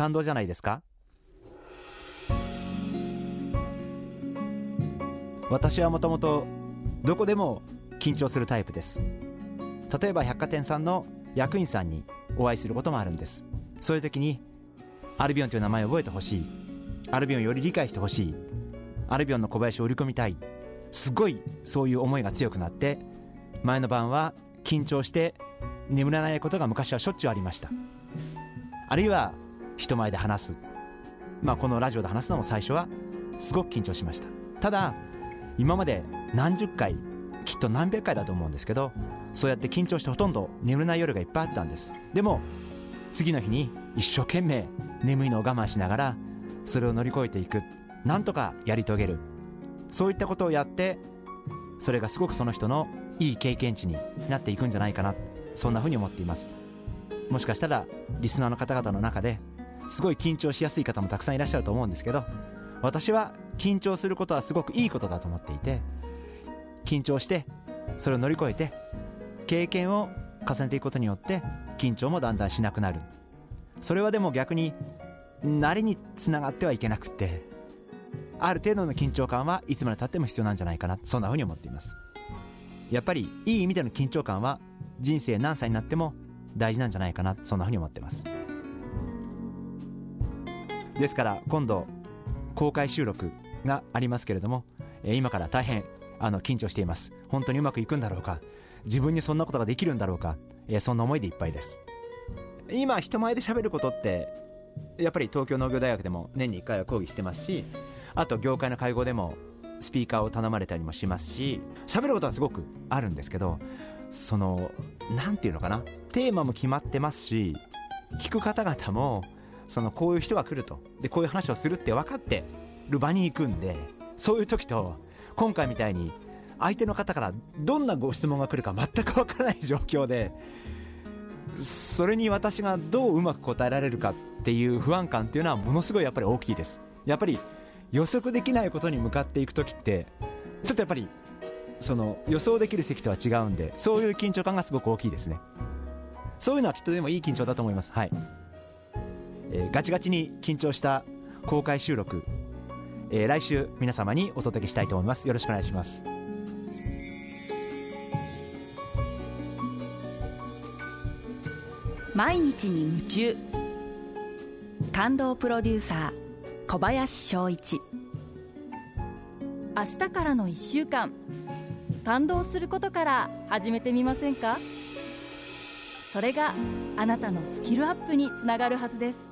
感動じゃないですか？私はもともとどこでも緊張するタイプです。例えば百貨店さんの役員さんにお会いすることもあるんです。そういう時にアルビオンという名前を覚えてほしい。アルビオンをより理解してほしい。アルビオンの小林を売り込みたい。すごいそういう思いが強くなって前の晩は緊張して眠れないことが昔はしょっちゅうありました。あるいは人前で話す。まあこのラジオで話すのも最初はすごく緊張しました。ただ今まで何十回きっと何百回だと思うんですけどそうやって緊張してほとんど眠れない夜がいっぱいあったんです。でも次の日に一生懸命眠いのを我慢しながらそれを乗り越えていく。なんとかやり遂げる。そういったことをやってそれがすごくその人のいい経験値になっていくんじゃないかな。そんなふうに思っています。もしかしたらリスナーの方々の中ですごい緊張しやすい方もたくさんいらっしゃると思うんですけど私は緊張することはすごくいいことだと思っていて緊張してそれを乗り越えて経験を重ねていくことによって緊張もだんだんしなくなる。それはでも逆に慣れにつながってはいけなくてある程度の緊張感はいつまでたっても必要なんじゃないかなそんなふうに思っています。やっぱりいい意味での緊張感は人生何歳になっても大事なんじゃないかなそんなふうに思ってます。ですから今度公開収録がありますけれども今から大変あの緊張しています。本当にうまくいくんだろうか。自分にそんなことができるんだろうか。そんな思いでいっぱいです。今人前で喋ることってやっぱり東京農業大学でも年に1回は講義してますしあと業界の会合でもスピーカーを頼まれたりもしますし喋ることはすごくあるんですけどその何て言うのかな。テーマも決まってますし聞く方々もそのこういう人が来ると。でこういう話をするって分かってる場に行くんでそういう時と今回みたいに相手の方からどんなご質問が来るか全く分からない状況でそれに私がどううまく答えられるかっていう不安感っていうのはものすごいやっぱり大きいです。やっぱり予測できないことに向かっていく時ってちょっとやっぱりその予想できる席とは違うんでそういう緊張感がすごく大きいですね。そういうのはきっとでもいい緊張だと思います。はい、えー、ガチガチに緊張した公開収録、えー、来週皆様にお届けしたいと思います。よろしくお願いします。毎日に夢中。感動プロデューサー小林翔一。明日からの1週間感動することから始めてみませんか？それがあなたのスキルアップにつながるはずです。